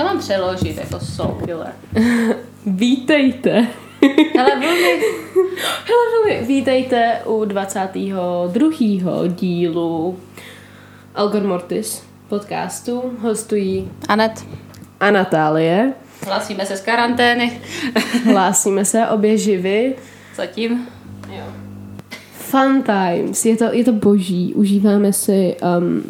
To mám přeložit jako soul killer. Vítejte. Ale velmi... Hele, veli, vítejte u 22. dílu Algor Mortis podcastu. Hostují Anet, a Natálie. hlásíme se z karantény. Hlásíme se obě živy. Zatím. Jo. Fun times. Je to, je to boží. Užíváme si um,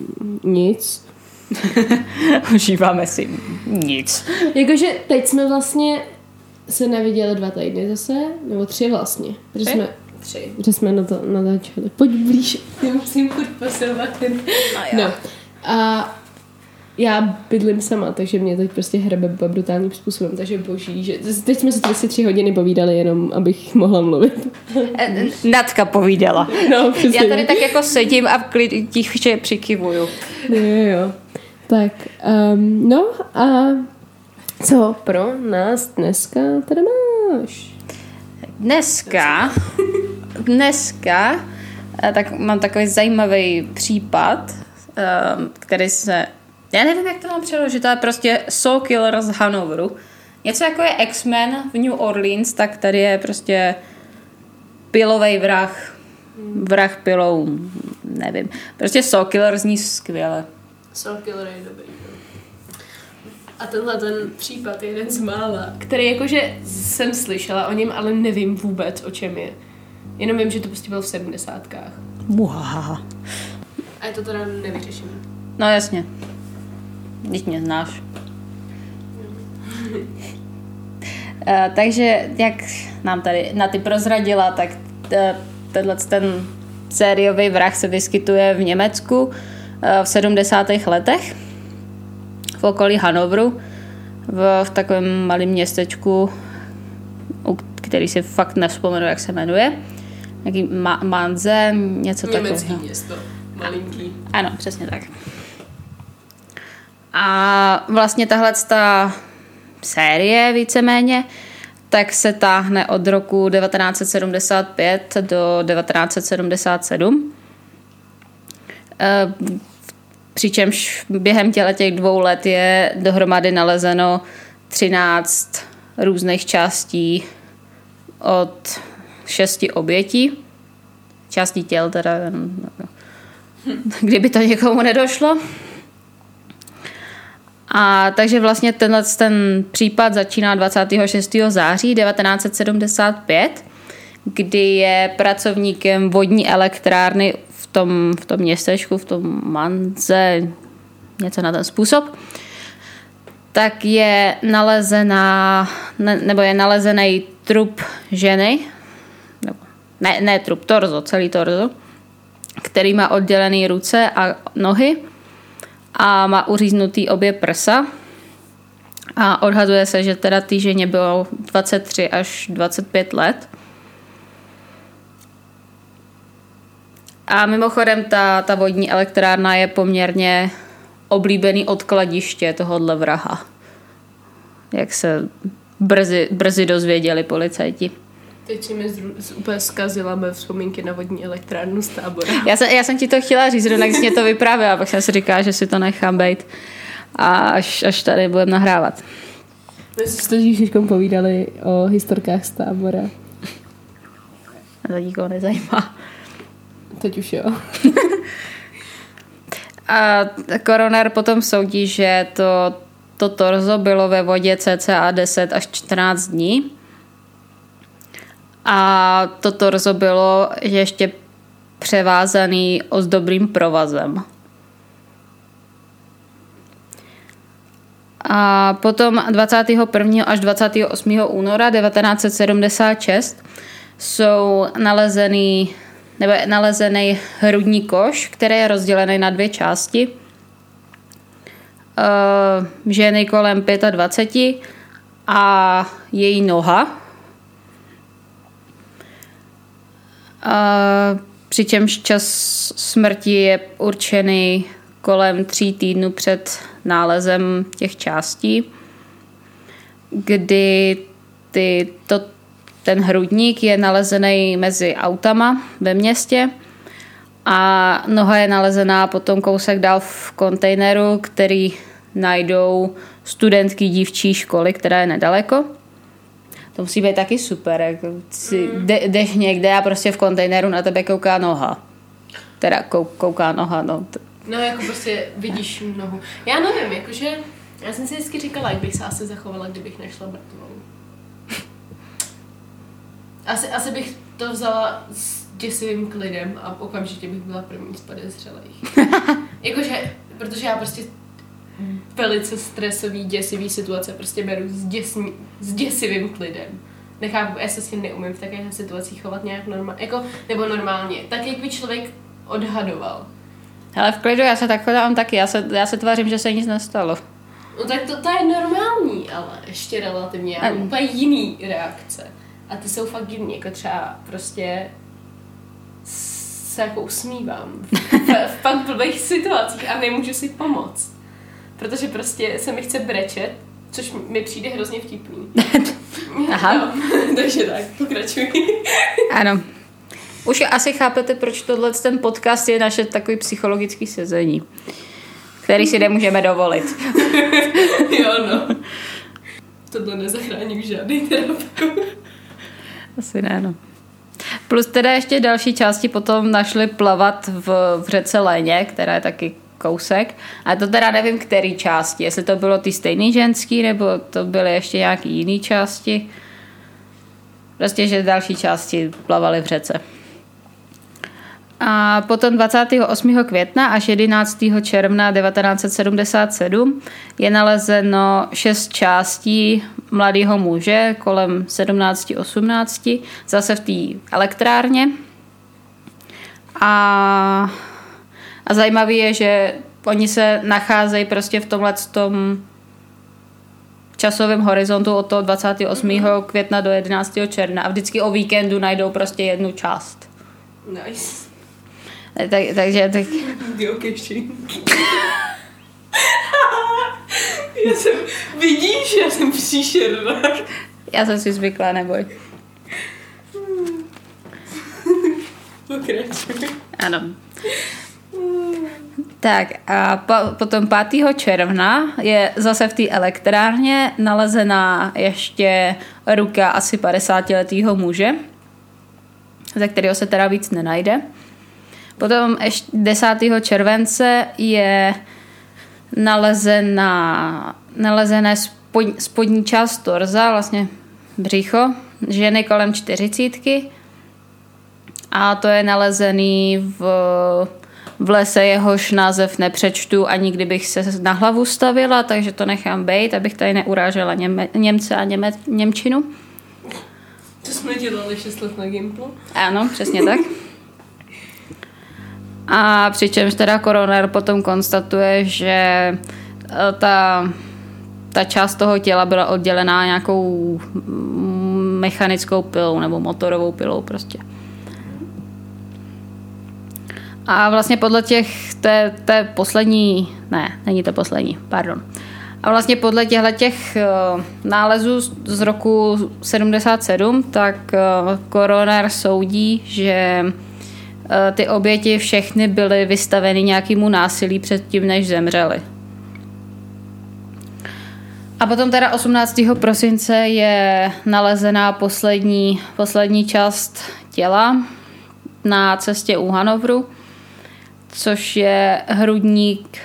nic. Užíváme si nic. Jakože teď jsme vlastně se neviděli dva týdny zase, nebo tři vlastně. Protože Tři? jsme, tři. Že jsme na to natáčeli. Pojď blíž. Já musím furt posilovat ten. No, No. A já bydlím sama, takže mě teď prostě hrebe brutálním způsobem, takže boží, že teď jsme si prostě tři hodiny povídali jenom, abych mohla mluvit. E, Natka povídala. No, přesně. Já tady tak jako sedím a v klid, tiše přikivuju. Jo, jo, jo. Tak, um, no a co pro nás dneska teda máš? Dneska, dneska, eh, tak mám takový zajímavý případ, ehm, který se, já nevím, jak to mám přeložit, ale prostě Soul Killer z Hanoveru. Něco jako je X-Men v New Orleans, tak tady je prostě pilový vrah. Vrah pilou, nevím. Prostě Soul Killer zní skvěle. Soul Killer je dobrý. A tenhle ten případ je jeden z mála, který jakože jsem slyšela o něm, ale nevím vůbec, o čem je. Jenom vím, že to prostě bylo v sedmdesátkách. Muhaha. A je to teda nevyřešené. No jasně. Teď mě znáš. Eh, takže jak nám tady na ty prozradila, tak t- tenhle ten sériový vrah se vyskytuje v Německu eh, v 70. letech v okolí Hanovru v, v takovém malém městečku, u který si fakt nevzpomenu, jak se jmenuje. Nějaký Ma- Manze, něco takového. město, malinký. Ano, přesně tak. A vlastně tahle ta série víceméně, tak se táhne od roku 1975 do 1977. Eh, Přičemž během těle těch dvou let je dohromady nalezeno 13 různých částí od šesti obětí. Částí těl teda, jenom, no, kdyby to někomu nedošlo. A takže vlastně tenhle ten případ začíná 26. září 1975, kdy je pracovníkem vodní elektrárny tom, v tom městečku, v tom Manze, něco na ten způsob, tak je nalezená, ne, nebo je nalezený trup ženy, nebo, ne, ne trup, torzo, celý torzo, který má oddělené ruce a nohy a má uříznutý obě prsa. A odhaduje se, že teda té ženě bylo 23 až 25 let. A mimochodem ta, ta vodní elektrárna je poměrně oblíbený odkladiště tohohle vraha. Jak se brzy, brzy dozvěděli policajti. Teď si mi zru, z, úplně zkazila mé vzpomínky na vodní elektrárnu z tábora. Já jsem, já jsem ti to chtěla říct, Ronak mě to vyprávěla, pak jsem si říkala, že si to nechám být. A až, až tady budeme nahrávat. My jsme si to s Ježíškom povídali o historkách z tábora. To nikoho nezajímá. Teď už jo. A koroner potom soudí, že to, to torzo bylo ve vodě cca 10 až 14 dní. A to torzo bylo ještě převázaný ozdobným provazem. A potom 21. až 28. února 1976 jsou nalezený, nebo je nalezený hrudní koš, který je rozdělený na dvě části. Uh, ženy kolem 25 a její noha. Uh, přičemž čas smrti je určený kolem tří týdnů před nálezem těch částí, kdy ty, to, ten hrudník je nalezený mezi autama ve městě a noha je nalezená potom kousek dál v kontejneru, který najdou studentky dívčí školy, která je nedaleko. To musí být taky super, jako si mm. de, jdeš někde a prostě v kontejneru na tebe kouká noha. Teda kou, kouká noha, no. No jako prostě vidíš nohu. Já nevím, jakože já jsem si vždycky říkala, jak bych se asi zachovala, kdybych nešla mrtvou. Asi, asi bych to vzala s děsivým klidem a okamžitě bych byla první z podezřelých. Jakože, protože já prostě velice stresový, děsivý situace prostě beru s, děsný, s děsivým klidem. Nechápu, já se s tím neumím v takových situacích chovat nějak normálně, jako, nebo normálně, tak jak by člověk odhadoval. Ale v klidu já se tak chodám taky, já se, já se tvářím, že se nic nestalo. No tak to, to je normální, ale ještě relativně, já mám úplně jiný reakce. A ty jsou fakt divný, jako třeba prostě se jako usmívám v, v fakt blbých situacích a nemůžu si pomoct. Protože prostě se mi chce brečet, což mi přijde hrozně vtipný. Aha. No, takže tak, pokračuj. ano. Už asi chápete, proč tohle ten podcast je naše takový psychologický sezení, který si nemůžeme dovolit. jo, no. Tohle nezachrání žádný terapeut. Asi ne, no. Plus teda ještě další části potom našli plavat v, v řece Léně, která je taky kousek. A to teda nevím, který části. Jestli to bylo ty stejný ženský, nebo to byly ještě nějaký jiný části. Prostě, že další části plavaly v řece. A potom 28. května až 11. června 1977 je nalezeno šest částí mladého muže kolem 17-18, zase v té elektrárně. A, a zajímavé je, že oni se nacházejí prostě v tomhle tom časovém horizontu od toho 28. Mm-hmm. května do 11. června a vždycky o víkendu najdou prostě jednu část. Nice. Tak, takže tak... já jsem, vidíš, já jsem příšerná. Já jsem si zvykla, neboj. Pokračuj. Ano. Tak a po, potom 5. června je zase v té elektrárně nalezená ještě ruka asi 50-letého muže, ze kterého se teda víc nenajde. Potom ještě 10. července je nalezená, nalezené spod, spodní část torza, vlastně břicho, ženy kolem čtyřicítky a to je nalezený v, v lese, jehož název nepřečtu a nikdy bych se na hlavu stavila, takže to nechám být, abych tady neurážela Něme, Němce a Něme, Němčinu. To jsme dělali 6 let na Gimplu. Ano, přesně tak. A přičemž teda koroner potom konstatuje, že e, ta, ta část toho těla byla oddělená nějakou mechanickou pilou nebo motorovou pilou prostě. A vlastně podle těch, té, té poslední, ne, není to poslední, pardon. A vlastně podle těchto těch uh, nálezů z roku 77, tak uh, koroner soudí, že ty oběti všechny byly vystaveny nějakému násilí předtím, než zemřely. A potom teda 18. prosince je nalezená poslední, poslední část těla na cestě u Hanovru což je hrudník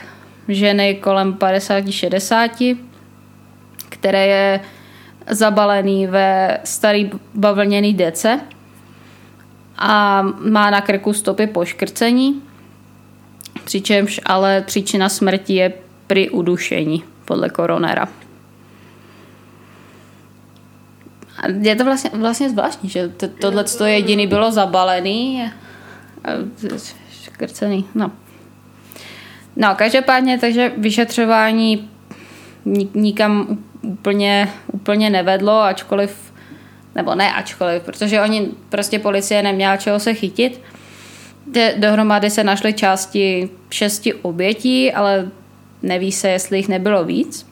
ženy kolem 50-60, které je zabalený ve starý bavlněný dece a má na krku stopy poškrcení, přičemž ale příčina smrti je při udušení podle koronera. Je to vlastně, vlastně zvláštní, že tohle jediný bylo zabalený škrcený, no. No, každopádně, takže vyšetřování nikam úplně, úplně nevedlo, ačkoliv, nebo ne ačkoliv, protože oni prostě policie neměla čeho se chytit. Dohromady se našly části šesti obětí, ale neví se, jestli jich nebylo víc.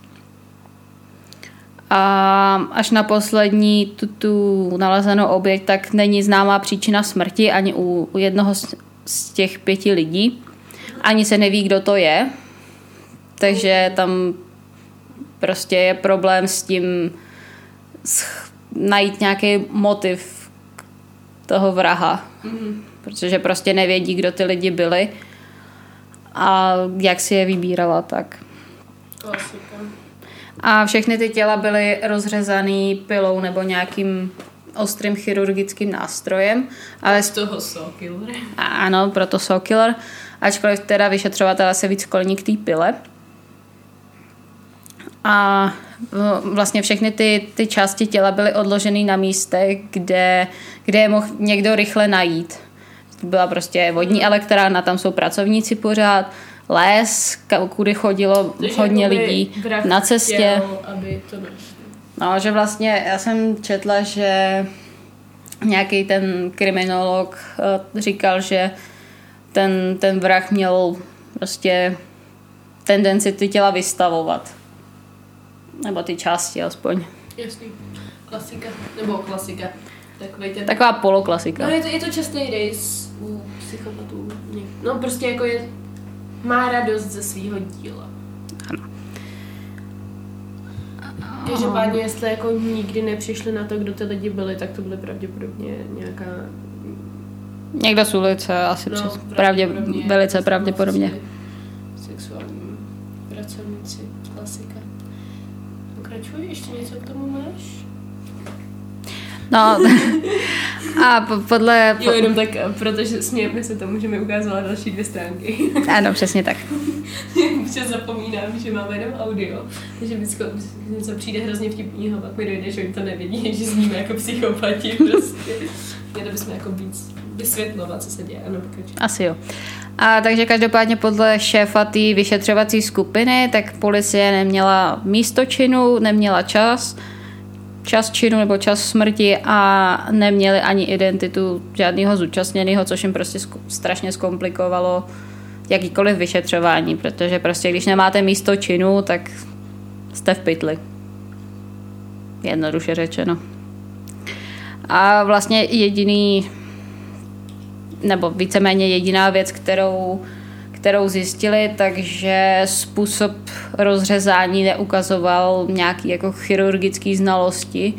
A až na poslední tu, tu nalezenou oběť, tak není známá příčina smrti ani u, u jednoho z, z těch pěti lidí. Ani se neví, kdo to je, takže tam prostě je problém s tím sch- najít nějaký motiv toho vraha, Mhm. protože prostě nevědí, kdo ty lidi byli a jak si je vybírala tak. Klasika. A všechny ty těla byly rozřezaný pilou nebo nějakým ostrým chirurgickým nástrojem, ale Z toho Saw Killer. a ano, proto Saw Killer, ačkoliv teda vyšetřovatelé se víc kloní k té pile. A vlastně všechny ty, ty části těla byly odloženy na místech, kde, kde je mohl někdo rychle najít. Byla prostě vodní elektrárna, tam jsou pracovníci pořád, les, kudy chodilo Takže hodně lidí na cestě. chtěl, aby to. No, že vlastně já jsem četla, že nějaký ten kriminolog eh, říkal, že ten, ten vrah měl prostě tendenci ty těla vystavovat. Nebo ty části aspoň. Jasný. Klasika. Nebo klasika. Takový ten... Taková poloklasika. No je to, je to častý rys u psychopatů. No prostě jako je... Má radost ze svého díla. Každopádně, jestli jako nikdy nepřišli na to, kdo ty lidi byli, tak to byly pravděpodobně nějaká... Někdo z ulice, asi no, přes, pravdě, velice pravděpodobně. Sexuální pracovníci, klasika. Pokračuj, ještě něco k tomu máš? No, a po, podle... Jo, jenom tak, protože smějeme se tomu, že mi ukázala další dvě stránky. Ano, přesně tak. Vždyť zapomínám, že máme jenom audio, takže vždycky něco přijde hrozně vtipného, pak mi dojde, že oni to nevidí, že sníme jako psychopati prostě. Měli bychom jako víc vysvětlovat, co se děje. Ano, pokračuj. Asi jo. A takže každopádně podle šéfa té vyšetřovací skupiny, tak policie neměla místo činu, neměla čas, čas činu nebo čas smrti a neměli ani identitu žádného zúčastněného, což jim prostě strašně zkomplikovalo jakýkoliv vyšetřování, protože prostě když nemáte místo činu, tak jste v pytli. Jednoduše řečeno. A vlastně jediný nebo víceméně jediná věc, kterou, kterou zjistili, takže způsob rozřezání neukazoval nějaký jako chirurgický znalosti,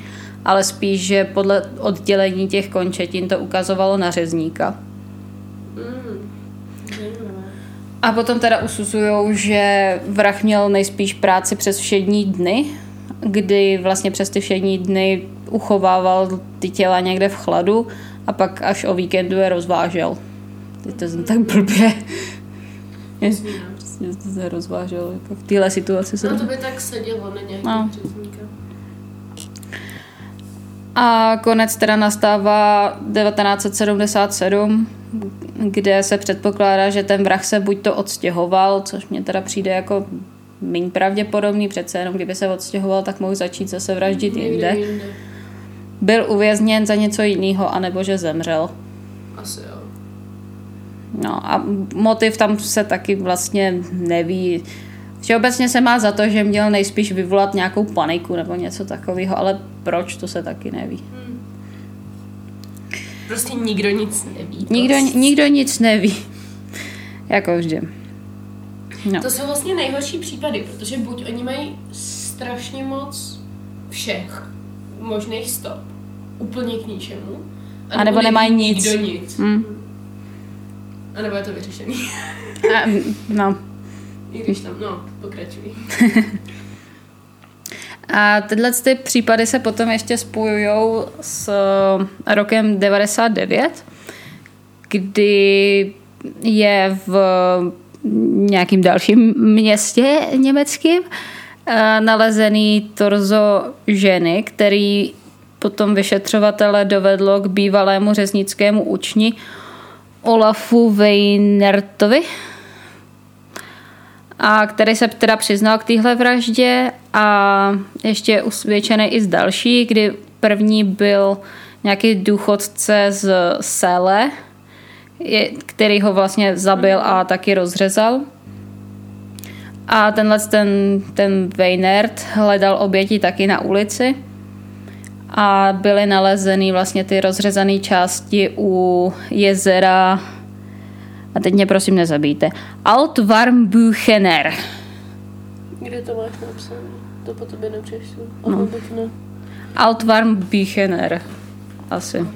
ale spíš, že podle oddělení těch končetin to ukazovalo na řezníka. Mm, zajímavé. A potom teda usuzují, že vrah měl nejspíš práci přes všední dny, kdy vlastně přes ty všední dny uchovával ty těla někde v chladu a pak až o víkendu je rozvážel. Teď to zní tak blbě. Prostě to se rozvážel. Jako v téhle situaci se No to by tak sedělo na nějaký No. řezníka. A konec teda nastává 1977, kde se předpokládá, že ten vrah se buď to odstěhoval, což mě teda přijde jako méně pravděpodobný, přece jenom kdyby se odstěhoval, tak mohl začít zase vraždit jinde. jinde. Byl uvězněn za něco jiného, anebo že zemřel. Asi jo. No a motiv tam se taky vlastně neví. Všeobecně se má za to, že měl nejspíš vyvolat nějakou paniku nebo něco takového, ale proč, to se taky neví. Prostě nikdo nic neví. Nikdo, To- nikdo nic neví. jako vždy. No. To jsou vlastně nejhorší případy, protože buď oni mají strašně moc všech možných stop, úplně k ničemu, A nebo nemají nic. Nikdo nic. Mm. A nebo je to vyřešený. A, no. I když tam, no, pokračuj. A tyhle ty případy se potom ještě spojují s rokem 99, kdy je v nějakým dalším městě německým eh, nalezený torzo ženy, který potom vyšetřovatele dovedlo k bývalému řeznickému učni Olafu Weinertovi, a který se teda přiznal k téhle vraždě a ještě je usvědčený i z další, kdy první byl nějaký důchodce z Sele, který ho vlastně zabil a taky rozřezal. A tenhle ten, ten Weinert hledal oběti taky na ulici a byly nalezeny vlastně ty rozřezané části u jezera a teď mě prosím nezabijte. Altwarmbuchener. Kde to máš napsané? to po tobě nepřešlu. No. Ne. Altwarm Büchener. Asi.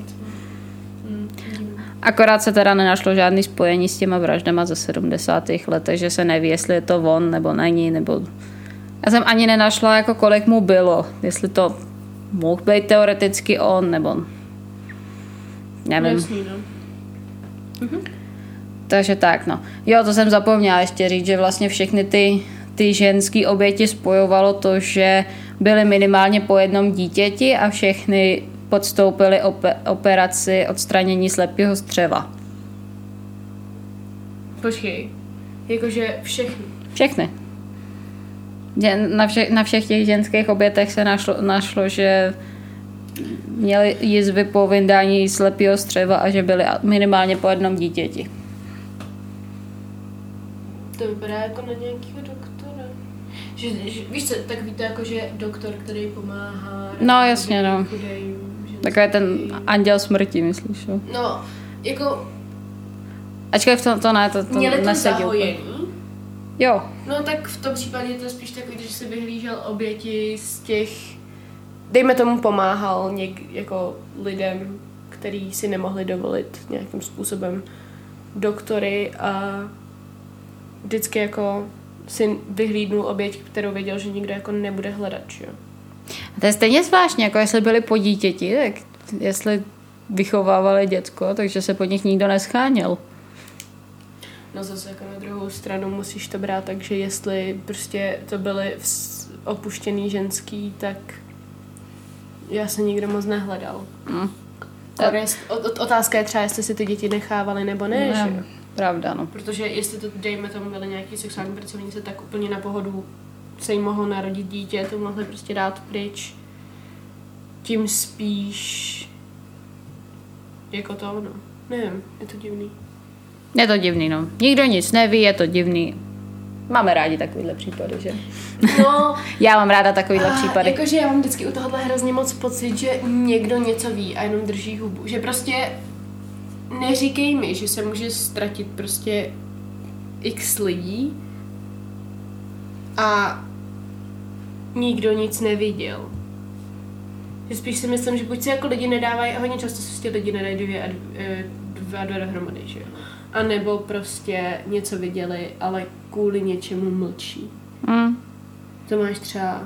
Akorát se teda nenašlo žádný spojení s těma vraždama ze 70. let, takže se neví, jestli je to on nebo není, nebo... Já jsem ani nenašla, jako kolik mu bylo, jestli to mohl být teoreticky on, nebo... Nevím. Jasný, no. Takže tak, no. Jo, to jsem zapomněla ještě říct, že vlastně všechny ty, ty ženský oběti spojovalo to, že byly minimálně po jednom dítěti a všechny podstoupily ope- operaci odstranění slepého střeva. Počkej. Jakože všechny. Všechny. Na, vše, na všech těch ženských obětech se našlo, našlo že měli jizvy po vyndání slepého střeva a že byly minimálně po jednom dítěti. To vypadá jako na nějakého doktora. Že, že, víš co, tak víte, jako že doktor, který pomáhá... No, jasně, no. Takový ten anděl smrti, myslíš, jo? No, jako Ačkoliv to, to ne, to, to měli to zahojení. Jo, No tak v tom případě je to spíš takový, když si vyhlížel oběti z těch, dejme tomu pomáhal něk, jako lidem, který si nemohli dovolit nějakým způsobem doktory a vždycky jako si vyhlídnul oběť, kterou věděl, že nikdo jako nebude hledat, jo. a to je stejně zvláštní, jako jestli byli po dítěti, tak jestli vychovávali děcko, takže se pod nich nikdo nescháněl. No zase jako na druhou stranu musíš to brát tak, že jestli prostě to byly opuštěný ženský, tak já se nikdo moc nehledal. Hm. O- o- otázka je třeba, jestli si ty děti nechávali nebo ne, Ne, že? Pravda, no. Protože jestli to, dejme tomu, byly nějaký sexuální pracovníci, tak úplně na pohodu se jim mohlo narodit dítě, to mohli prostě dát pryč. Tím spíš jako to, no. Nevím, je to divný. Je to divný, no. Nikdo nic neví, je to divný. Máme rádi takovýhle případy, že? No, Já mám ráda takovýhle A případy. Jakože já mám vždycky u tohohle hrozně moc pocit, že někdo něco ví a jenom drží hubu. Že prostě neříkej mi, že se může ztratit prostě x lidí a nikdo nic neviděl. Že spíš si myslím, že buď si jako lidi nedávají, a hodně často si ty lidi nedají dvě a dvě, dva a dva dohromady, že jo. A nebo prostě něco viděli, ale kvůli něčemu mlčí. Mm. To máš třeba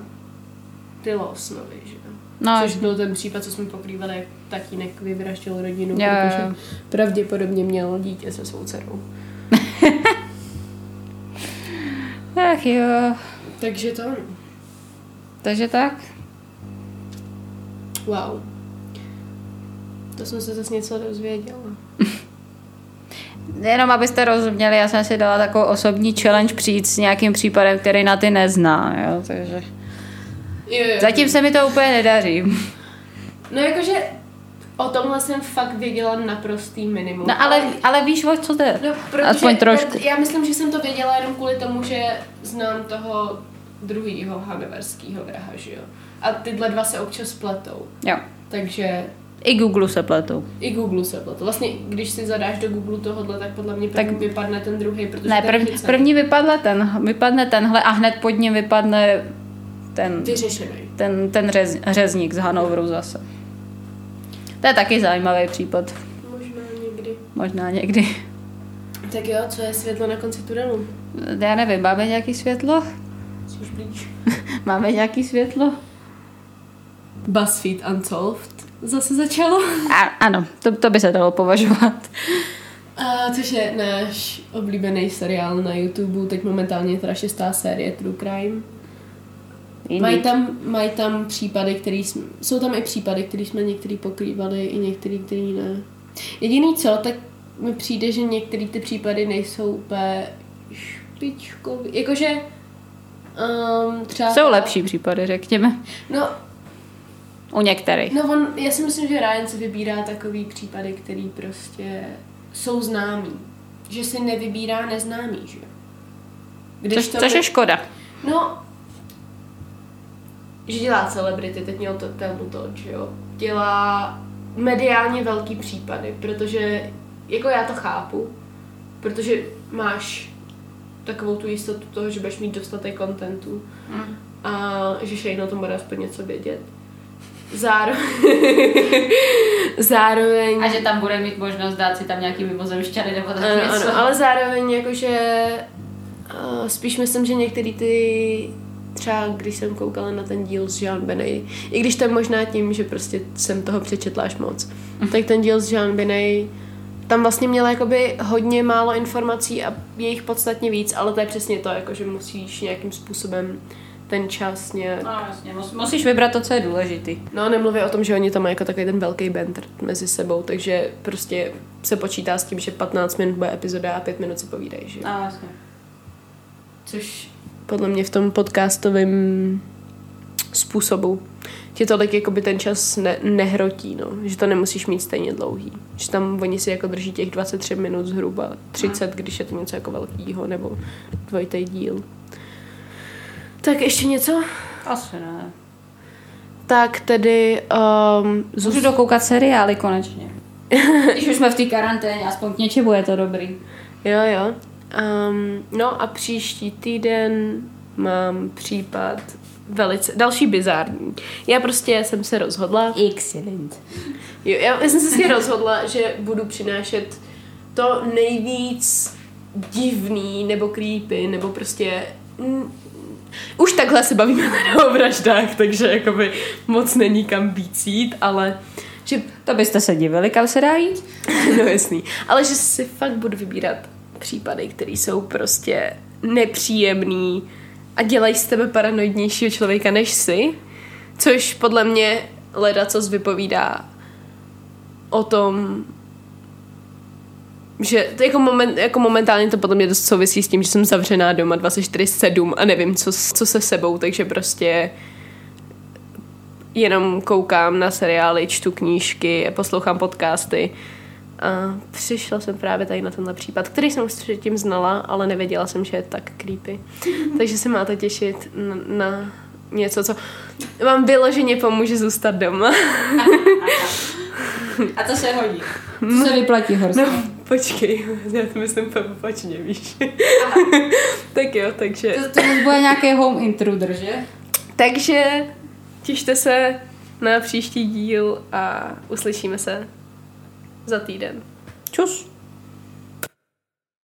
ty Lawsonovi, že? No, Což byl ten případ, co jsme pokrývali, jak tatínek vyvraždil rodinu, Jo, jo, protože jo. pravděpodobně měl dítě se svou dcerou. ach jo. Takže to, Takže tak. wow. To jsem se zase něco dozvěděla. Jenom abyste rozuměli, já jsem si dala takovou osobní challenge přijít s nějakým případem, který na ty nezná, jo, takže... Jo, jo. Zatím se mi to úplně nedaří. No jakože o tomhle jsem fakt věděla naprostý minimum. No ale, ale víš, o co jde? No, protože, Aspoň trošku. Já myslím, že jsem to věděla jenom kvůli tomu, že znám toho druhýho haneverského vraha, že jo. A tyhle dva se občas pletou. Jo. Takže I Google se pletou. i Google se pletou. Vlastně, když si zadáš do Google tohohle, tak podle mě první Tak- vypadne ten druhý, protože Ne, ten první, chycený. první vypadne, ten, vypadne tenhle a hned pod ním vypadne ten, Vyřešený. ten, ten řez, řezník z Hanoveru zase. To je taky zajímavý případ. Možná někdy. Možná někdy. Tak jo, co je světlo na konci tunelu? Já nevím, máme nějaký světlo? Jsi už blíž. Máme nějaký světlo? BuzzFeed Unsolved zase začalo. A, ano, to, to by se dalo považovat. A, což je náš oblíbený seriál na YouTube, teď momentálně je teda šestá série True Crime. Mají tam, mají tam případy, které jsme, jsou tam i případy, které jsme některý pokrývali, i některý, který ne. Jediný co, tak mi přijde, že některé ty případy nejsou úplně špičkový. Jakože um, třeba... Jsou lepší případy, řekněme. No, U některých. no on, já si myslím, že Ryan si vybírá takový případy, který prostě jsou známý. Že si nevybírá neznámý, že jo. Což, to což by- je škoda. No, že dělá celebrity, teď měl to ten to, že jo. Dělá mediálně velký případy, protože jako já to chápu, protože máš takovou tu jistotu toho, že budeš mít dostatek kontentu. Mm. a že Shane o tom bude aspoň něco vědět. Zároveň, zároveň A že tam bude mít možnost dát si tam nějaký mimozemšťany nebo tak ano, něco. ano, ale zároveň jakože uh, spíš myslím, že některý ty třeba když jsem koukala na ten díl s Jean Benet, i když to je možná tím, že prostě jsem toho přečetla až moc, tak ten díl s Jean Benet tam vlastně měla jakoby hodně málo informací a je jich podstatně víc, ale to je přesně to, jako že musíš nějakým způsobem ten čas nějak... No, jasně, mus- musíš vybrat to, co je důležitý. No, nemluví o tom, že oni tam mají jako takový ten velký banter mezi sebou, takže prostě se počítá s tím, že 15 minut bude epizoda a 5 minut si povídají, že? No, jasně. Což podle mě v tom podcastovém způsobu ti tolik jakoby ten čas ne- nehrotí, no. Že to nemusíš mít stejně dlouhý. Že tam oni si jako drží těch 23 minut zhruba, 30, když je to něco jako velkýho, nebo dvojitý díl. Tak ještě něco? asi ne. Tak tedy um, Můžu dokoukat seriály konečně. Když už jsme v té karanténě, aspoň k něčemu je to dobrý. Jo, jo. Um, no a příští týden mám případ velice, další bizární. Já prostě jsem se rozhodla, Excellent. jo, já, já jsem se si rozhodla, že budu přinášet to nejvíc divný, nebo creepy, nebo prostě už takhle se bavíme o vraždách, takže jakoby moc není kam víc jít, ale že To byste se divili, kam se dá jít? no jasný. Ale že si fakt budu vybírat případy, které jsou prostě nepříjemný a dělají z tebe paranoidnějšího člověka než si, což podle mě leda co vypovídá o tom, že to jako, moment, jako momentálně to podle mě dost souvisí s tím, že jsem zavřená doma 24-7 a nevím, co, co se sebou, takže prostě jenom koukám na seriály, čtu knížky, poslouchám podcasty. A přišla jsem právě tady na tenhle případ, který jsem už předtím znala, ale nevěděla jsem, že je tak creepy. Takže se máte těšit na, na něco, co vám vyloženě pomůže zůstat doma. A to se hodí. To se vyplatí horsko. No, počkej, já to myslím opačně, víš. tak jo, takže... To, to bude nějaký home intruder, že? Takže těšte se na příští díl a uslyšíme se za týden. Čus.